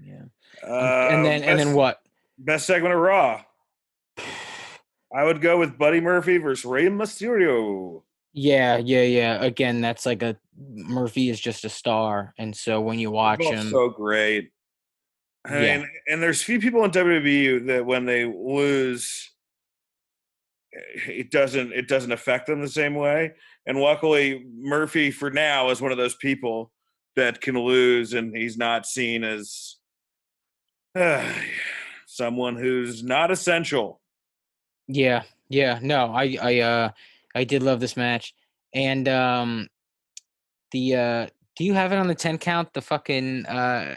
Yeah. Uh, and then and then what? Best segment of Raw. I would go with Buddy Murphy versus Rey Mysterio. Yeah, yeah, yeah. Again, that's like a Murphy is just a star, and so when you watch him, so great. I Yeah. mean, and there's few people in WWE that when they lose, it doesn't it doesn't affect them the same way. And luckily, Murphy for now is one of those people that can lose, and he's not seen as uh, *sighs* someone who's not essential. yeah, yeah. No, I, I, uh, I did love this match, and um, the uh, do you have it on the ten count? The fucking uh,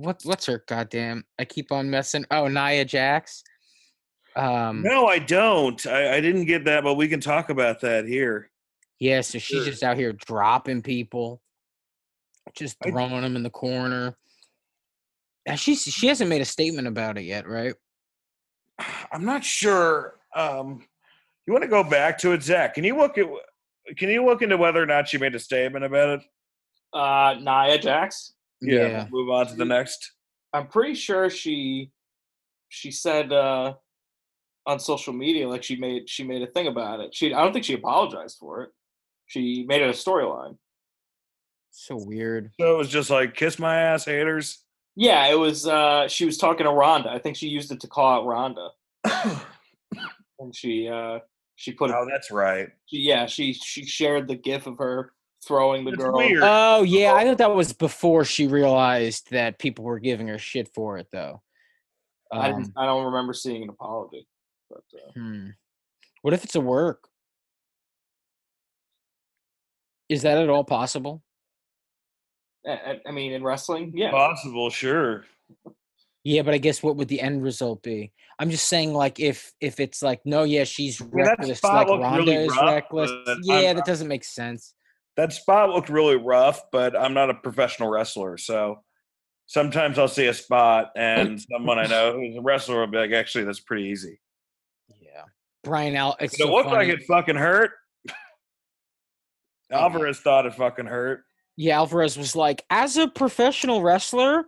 what what's her goddamn? I keep on messing. Oh, Nia Jax. Um, No, I don't. I, I didn't get that, but we can talk about that here. yeah. So she's Sure. just out here dropping people, just I- throwing them in the corner. She's she hasn't made a statement about it yet, right? *sighs* I'm not sure. Um, you want to go back to it, Zach? Can you look at? Can you look into whether or not she made a statement about it? Uh, Nia Jax. Yeah. we'll move on to the next. I'm pretty sure she she said uh on social media like she made she made a thing about it. She I don't think she apologized for it. She made it a storyline. So weird. So it was just like kiss my ass, haters. Yeah, it was uh she was talking to Ronda. I think she used it to call out Ronda. *coughs* And she uh she put Oh, a, that's right. she, yeah, she she shared the gif of her throwing the It's girl. weird. Oh yeah, I thought that was before she realized that people were giving her shit for it, though. I Um, didn't I don't remember seeing an apology. But uh, hmm. What if it's a work? Is that at all possible? I, I- I mean in wrestling, yeah. Possible, sure. Yeah, but I guess what would the end result be? I'm just saying, like, if if it's like, no, yeah, she's mean, that reckless, like Ronda really is rough, reckless. Yeah, I'm- that doesn't make sense. That spot looked really rough, but I'm not a professional wrestler, so sometimes I'll see a spot and *laughs* someone I know who's a wrestler will be like, actually, that's pretty easy. Yeah, Bryan Al. It's Did it so looked like it fucking hurt. Oh, yeah. Alvarez thought it fucking hurt. Yeah, Alvarez was like, as a professional wrestler,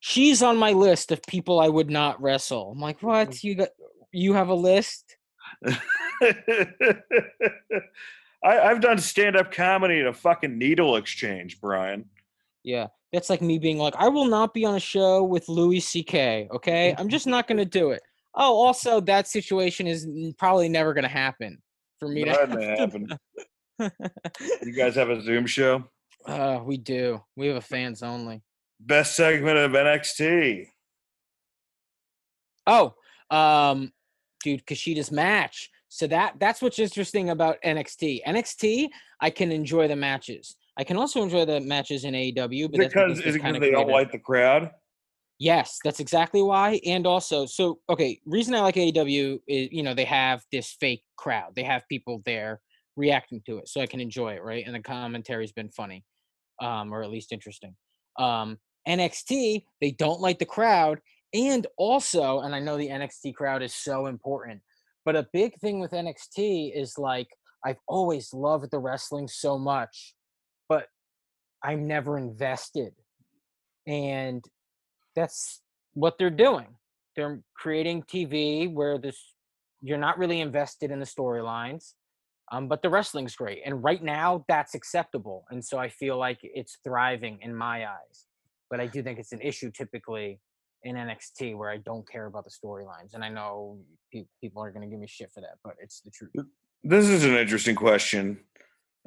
she's on my list of people I would not wrestle. I'm like, what? You got you have a list? *laughs* I, I've done stand up comedy at a fucking needle exchange, Bryan. Yeah. That's like me being like, I will not be on a show with Louis C.K. Okay, I'm just not gonna do it. Oh, also, that situation is probably never gonna happen for me to. to happen. *laughs* You guys have a Zoom show? Uh, we do. We have a fans only. Best segment of NXT. Oh, um, dude, Kushida's match. So that that's what's interesting about NXT. NXT, I can enjoy the matches. I can also enjoy the matches in AEW, but that's Because is it because they don't like the crowd? Yes, that's exactly why. And also, so okay, reason I like AEW is you know they have this fake crowd. They have people there reacting to it, so I can enjoy it, right? And the commentary's been funny, um, or at least interesting. Um, NXT, they don't like the crowd, and also, and I know the NXT crowd is so important, but a big thing with NXT is like I've always loved the wrestling so much, but I'm never invested, and that's what they're doing. They're creating TV where this you're not really invested in the storylines, um, but the wrestling's great, and right now that's acceptable, and so I feel like it's thriving in my eyes. But I do think it's an issue typically in NXT where I don't care about the storylines, and I know pe- people are going to give me shit for that, but it's the truth. This is an interesting question.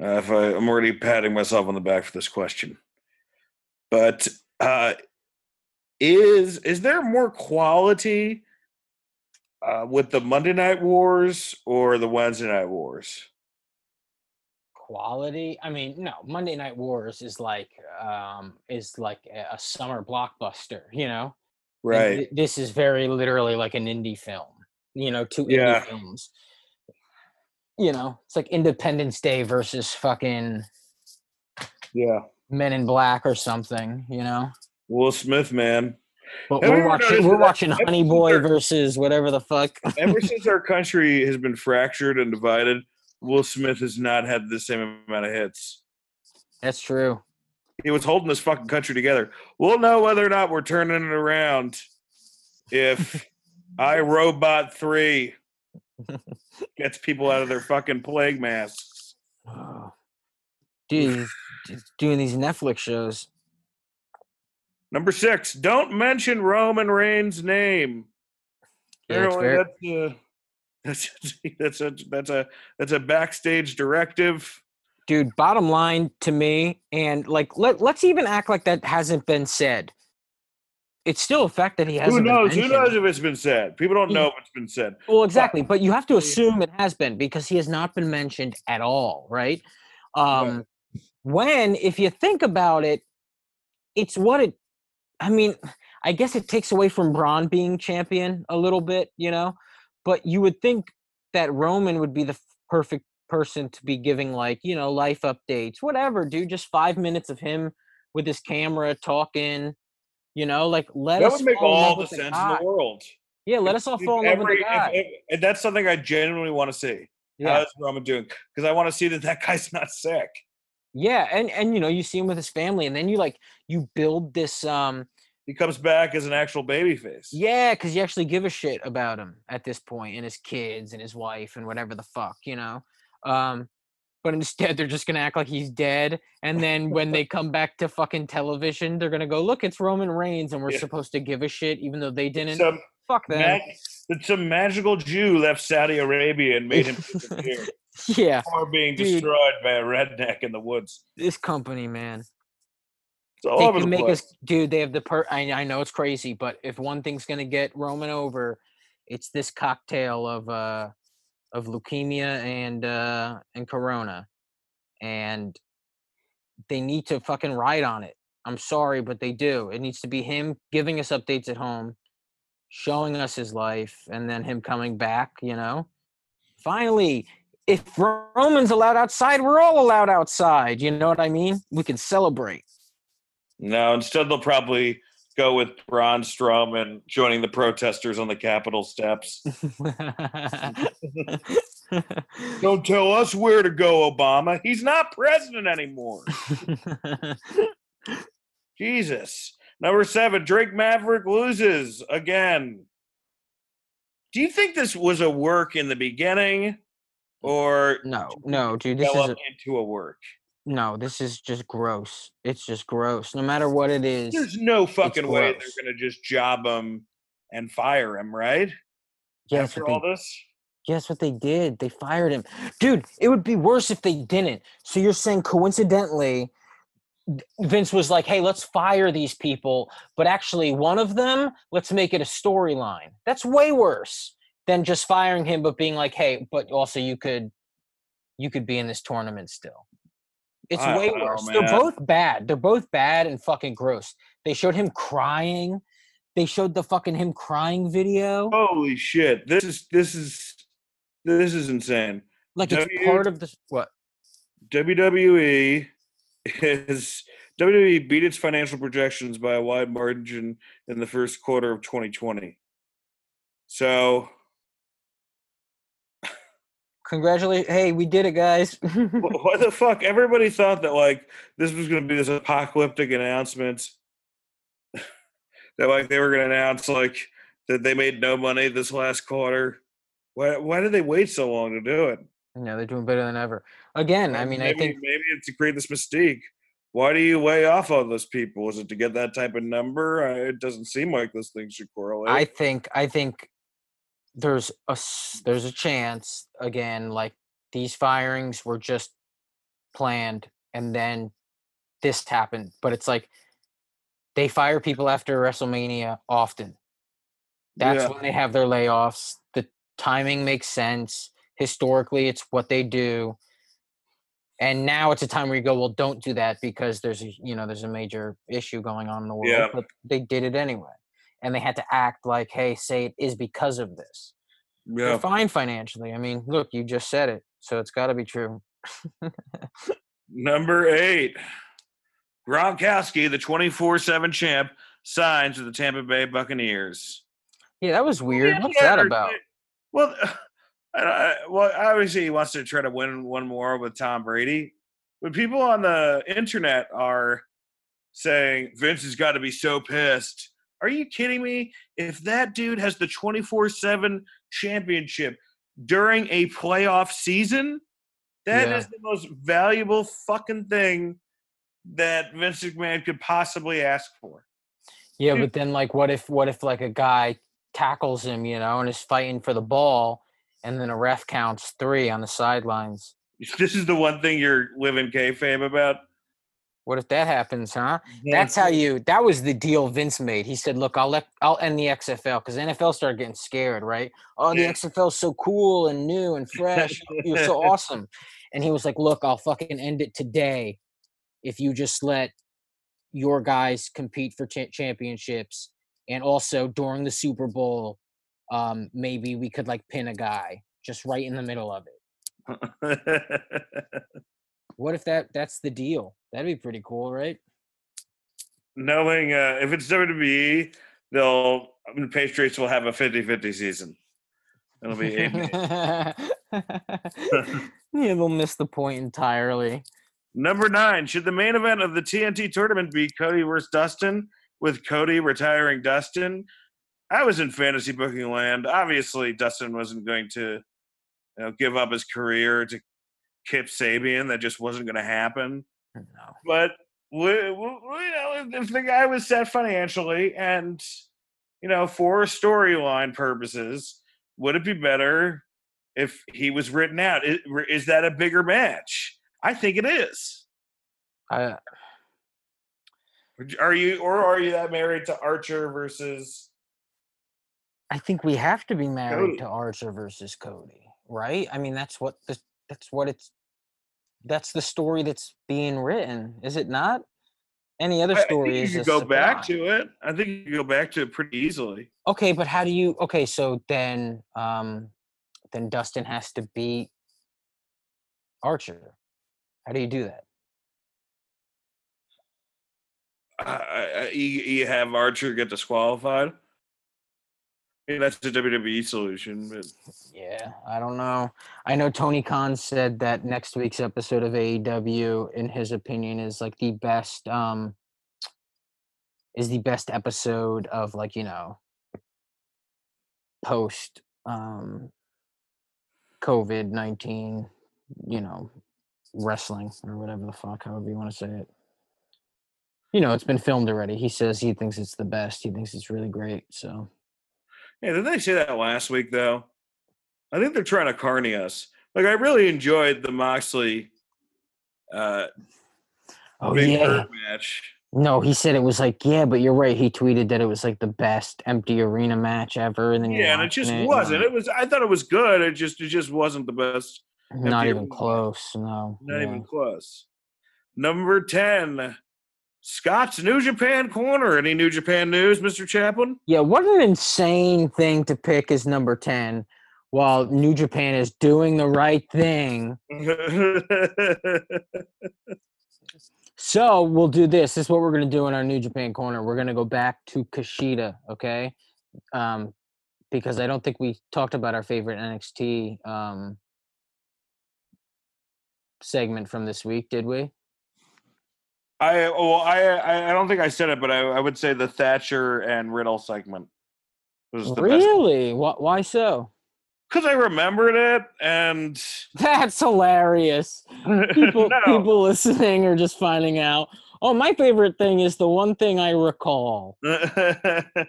Uh, if I, I'm already patting myself on the back for this question, but uh, is is there more quality uh, with the Monday Night Wars or the Wednesday Night Wars? quality i mean no monday night wars is like um is like a, a summer blockbuster you know Right. thi- this is very literally like an indie film you know two Yeah. indie films you know it's like independence day versus fucking Yeah. men in black or something you know Will Smith, man. but Have we're watching we're watching honey boy they're- versus whatever the fuck Ever *laughs* since our country has been fractured and divided, Will Smith has not had the same amount of hits. that's true He was holding this fucking country together. We'll know whether or not we're turning it around if *laughs* I Robot 3 *laughs* gets people out of their fucking plague masks. Oh. dude doing these netflix shows Number six, don't mention Roman Reigns' name. Yeah, Apparently very- that's, uh, *laughs* that's, that's a that's a that's a backstage directive. Dude bottom line to me and like let, let's even act like that hasn't been said it's still a fact that he hasn't been knows? Who knows if it's been said? People don't know if it's been said. well exactly but you have to assume it has been because he has not been mentioned at all right um when if you think about it it's what it i mean i guess it takes away from braun being champion a little bit you know but you would think that roman would be the perfect person to be giving like you know life updates whatever dude just five minutes of him with his camera talking You know, like let us that us would make fall in love all the sense guy. in the world. Yeah, let us all fall in love with every- the if- guy. if- and that's something I genuinely want to see. yeah. How's Roman doing? Because I want to see that that *laughs* guy's not sick. Yeah, and and you know, you see him with his family, and then you like you build this um He comes back as an actual baby face. yeah, because you actually give a shit about him at this point and his kids and his wife and whatever the fuck, you know. Um but instead they're just gonna act like he's dead, and then when they come back to fucking television, they're gonna go, look, it's Roman Reigns, and we're Yeah. supposed to give a shit, even though they didn't. Some, fuck mag- that some magical Jew left Saudi Arabia and made him disappear *laughs* yeah, or being Dude. destroyed by a redneck in the woods. this company, man. It's all they over the can make place. us dude they have the per I, I know it's crazy but if one thing's gonna get roman over it's this cocktail of uh of leukemia and uh and corona and they need to fucking ride on it. I'm sorry but they do. It needs to be him giving us updates at home showing us his life and then him coming back you know? Finally if roman's allowed outside we're all allowed outside you know what i mean? We can celebrate. No, instead they'll probably go with Braun Strowman joining the protesters on the Capitol steps. *laughs* Don't tell us where to go, Obama. He's not president anymore. Jesus. Number seven, Drake Maverick loses again. Do you think this was a work in the beginning or no, no, dude, this is a, into a work? No, this is just gross. It's just gross. No matter what it is. There's no fucking way gross. they're going to just job him and fire him, right? that's After all they, this? that's what they did. They fired him, dude. It would be worse if they didn't. So you're saying coincidentally, Vince was like, "Hey, let's fire these people," but actually, one of them, let's make it a storyline. That's way worse than just firing him, but being like, "Hey, but also you could, you could be in this tournament still." It's I way know, worse. They're both bad. They're both bad and fucking gross. They showed him crying. They showed the fucking him crying video. Holy shit. This is this is this is insane. Like it's part of the what? WWE is WWE beat its financial projections by a wide margin in the first quarter of 2020. So Congratulations! Hey, we did it, guys. *laughs* wh- what the fuck? Everybody thought that like this was going to be this apocalyptic announcement. *laughs* that like they were going to announce like that they made no money this last quarter. Why why did they wait so long to do it? no, they're doing better than ever. Again, I mean, maybe, I think maybe it's to create this mystique. Why do you weigh off all those people? Is it to get that type of number? Uh, It doesn't seem like those things should correlate. I think I think there's a there's a chance again like these firings were just planned and then this happened but it's like they fire people after WrestleMania often that's Yeah. when they have their layoffs the timing makes sense historically it's what they do and now it's a time where you go well don't do that because there's a you know there's a major issue going on in the world Yeah. but they did it anyway and they had to act like hey say it is because of this they're yeah. fine financially i mean look you just said it so it's got to be true Number eight, Gronkowski, the twenty-four seven champ, signs with the Tampa Bay Buccaneers. yeah that was weird Yeah, what's yeah, that about Well, *sighs* I, well, obviously he wants to try to win one more with Tom Brady, but people on the internet are saying Vince has got to be so pissed. Are you kidding me? If that dude has the twenty four seven championship during a playoff season, that is Yeah. the most valuable fucking thing that Vince McMahon could possibly ask for. yeah Dude. but then like what if what if like a guy tackles him you know and is fighting for the ball and then a ref counts three on the sidelines *laughs* This is the one thing you're living kayfabe about. What if that happens huh That's how you. That was the deal Vince made. He said, "Look, I'll let I'll end the XFL because NFL started getting scared, right? Oh, the Yeah. XFL's so cool and new and fresh. You're so *laughs* awesome." And he was like, "Look, I'll fucking end it today if you just let your guys compete for cha- championships and also during the Super Bowl, um, maybe we could like pin a guy just right in the middle of it. *laughs* *laughs* What if that that's the deal? That'd be pretty cool, right? knowing uh, if it's WWE, they'll I mean, the Patriots will have a 50-50 season. It'll be eight. *laughs* *laughs* yeah, they'll miss the point entirely. Number nine, should the main event of the TNT tournament be Cody versus Dustin, with Cody retiring Dustin? I was in fantasy booking land. Obviously, Dustin wasn't going to you know, give up his career to Kip Sabian. That just wasn't going to happen. No. But we, we, you know, if the guy was set financially and you know for storyline purposes, would it be better if he was written out? Is, is that a bigger match? I think it is. I, Are you or are you that married to Archer versus? I think we have to be married Cody. to Archer versus Cody, right? I mean, that's what the that's what it's that's the story that's being written, is it not? Any other I- I think story you is a go back to it. I think you go back to it pretty easily. Okay, but how do you? Okay, so then, um, then Dustin has to beat Archer. How do you do that? I- you, you have Archer get disqualified. Mean, that's the WWE solution, but Yeah, I don't know. I know Tony Khan said that next week's episode of AEW, in his opinion, is like the best. Um, is the best episode of like you know post um COVID nineteen, you know, wrestling or whatever the fuck, however you want to say it. You know, it's been filmed already. He says he thinks it's the best. He thinks it's really great. So yeah, didn't they say that last week though? I think they're trying to carny us. Like I really enjoyed the Moxley uh oh Big yeah, match. No, he said it was like, yeah, but you're right. He tweeted that it was like the best empty arena match ever, and then Yeah, and it just and wasn't. It was. I thought it was good. It just. It just wasn't the best. not even match. close. No, Not yeah. even close. Number ten, Scott's New Japan Corner. Any New Japan news, Mister Chaplin? Yeah, what an insane thing to pick as number ten, while New Japan is doing the right thing. *laughs* So we'll do this. This is what we're gonna do in our New Japan corner. We're gonna go back to Kushida, okay? Um, because I don't think we talked about our favorite NXT um segment from this week, did we? I well, I I don't think I said it, but I, I would say the Thatcher and Riddle segment was the best Really? Why, why so? because I remembered it and *laughs* That's hilarious. People, *laughs* no. people listening are just finding out. Oh, my favorite thing is the one thing I recall. *laughs* but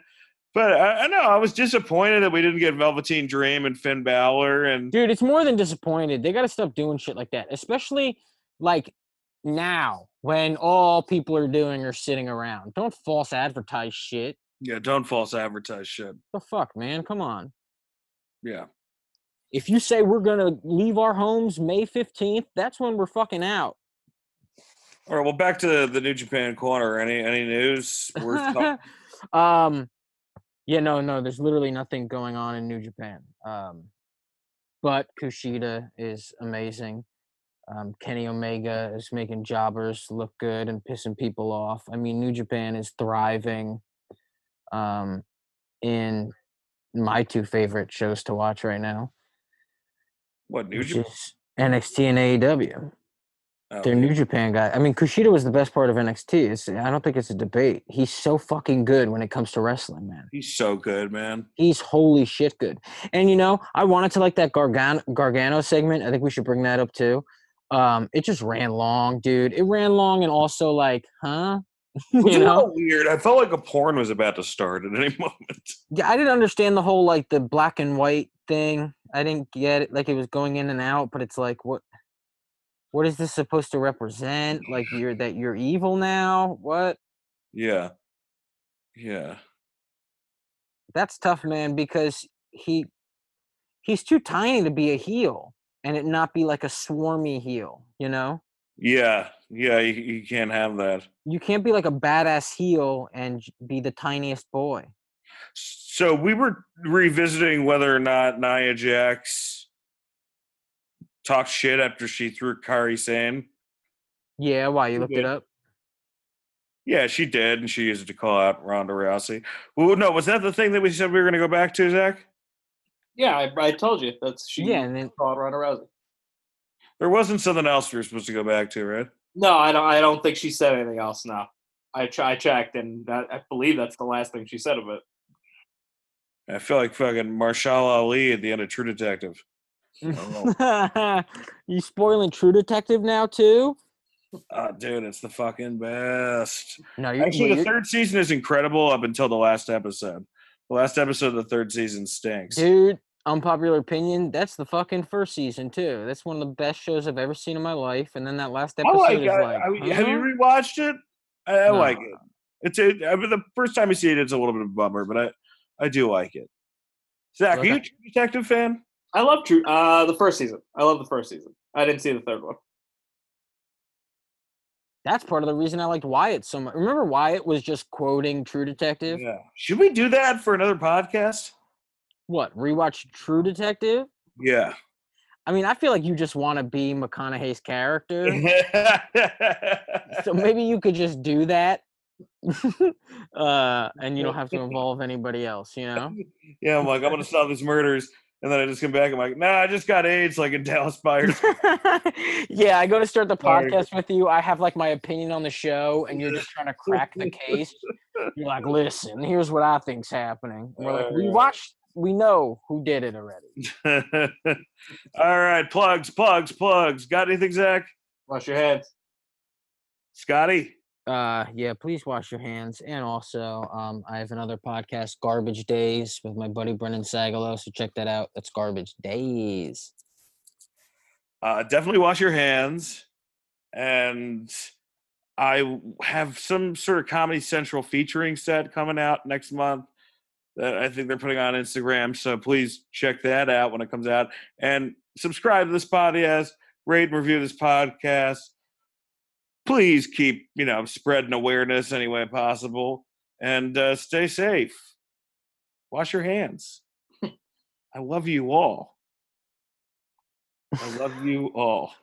I, I know I was disappointed that we didn't get Velveteen Dream and Finn Balor and Dude, it's more than disappointed. They got to stop doing shit like that, especially like now when all people are doing are sitting around. Don't false advertise shit. yeah, don't false advertise shit. The fuck, man? Come on. Yeah. If you say we're gonna leave our homes May fifteenth, that's when we're fucking out. All right. Well, back to the New Japan corner. Any any news *laughs* um, yeah, no, no. There's literally nothing going on in New Japan. Um, but Kushida is amazing. Um, Kenny Omega is making jobbers look good and pissing people off. I mean, New Japan is thriving. Um, in my two favorite shows to watch right now, What New Japan? NXT and AEW. Oh, They're New Japan guy. I mean, Kushida was the best part of NXT. It's, I don't think it's a debate. He's so fucking good when it comes to wrestling, man. He's so good, man. He's holy shit good. And you know, I wanted to like that Gargano, Gargano segment. I think we should bring that up too. Um, it just ran long, dude. It ran long and also like, huh? *laughs* You know, weird. I felt like a porn was about to start at any *laughs* moment. yeah, I didn't understand the whole like the black and white thing. I didn't get it. Like it was going in and out, but it's like, what? What is this supposed to represent? Like *sighs* you're that you're evil now? What? Yeah. Yeah. that's tough, man, because he he's too tiny to be a heel and it not be like a swarmy heel, you know? Yeah. Yeah. You, you can't have that. You can't be like a badass heel and be the tiniest boy. So we were revisiting whether or not Nia Jax talked shit after she threw Kairi Sane. Yeah, why you looked it up? Yeah, she did, and she used it to call out Ronda Rousey. Well, no, was that the thing that we said we were going to go back to, Zach? Yeah, I, I told you that's she. Yeah, and then called Ronda Rousey. There wasn't something else we were supposed to go back to, right? No, I don't. I don't think she said anything else. No, I ch- I checked, and that, I believe that's the last thing she said of it. I feel like fucking Mahershala Ali at the end of True Detective. *laughs* You spoiling True Detective now too? Oh, dude, it's the fucking best. No, you're, Actually, the you're- third season is incredible up until the last episode. The last episode of the third season stinks. dude. Unpopular opinion. That's the fucking first season too. That's one of the best shows I've ever seen in my life. And then that last I episode like. is I, like, I- have you huh? rewatched it? I, I like it. It's a, I mean, the first time you see it, it's a little bit of a bummer, but I, I do like it. Zach, are you a True Detective fan? I love True. Uh, the first season. I love the first season. I didn't see the third one. That's part of the reason I liked Wyatt so much. Remember Wyatt was just quoting True Detective? Yeah. Should we do that for another podcast? What? Rewatch True Detective? Yeah. I mean, I feel like you just want to be McConaughey's character. *laughs* so maybe you could just do that. *laughs* uh, and you don't have to *laughs* involve anybody else, you know? yeah, I'm like, I'm gonna solve these murders, and then I just come back. I'm like, nah, I just got AIDS, like in Dallas Buyers. yeah, I go to start the podcast with you. I have like my opinion on the show, and you're just trying to crack the case. You're like, listen, here's what I think's happening. And we're like, we watched, we know who did it already. *laughs* All right, plugs, plugs, plugs. Got anything, Zach? Wash your hands. Scotty? Uh, yeah, please wash your hands. And also, um, I have another podcast, Garbage Days, with my buddy Brendan Sagalow. So check that out. That's Garbage Days. Uh, definitely wash your hands. And I have some sort of Comedy Central featuring set coming out next month that I think they're putting on Instagram. So please check that out when it comes out. And subscribe to this podcast, rate and review this podcast. Please keep, you know, spreading awareness any way possible. And uh, stay safe. Wash your hands. *laughs* I love you all. I love you all.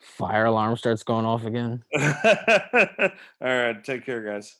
Fire alarm starts going off again. *laughs* All right. Take care, guys.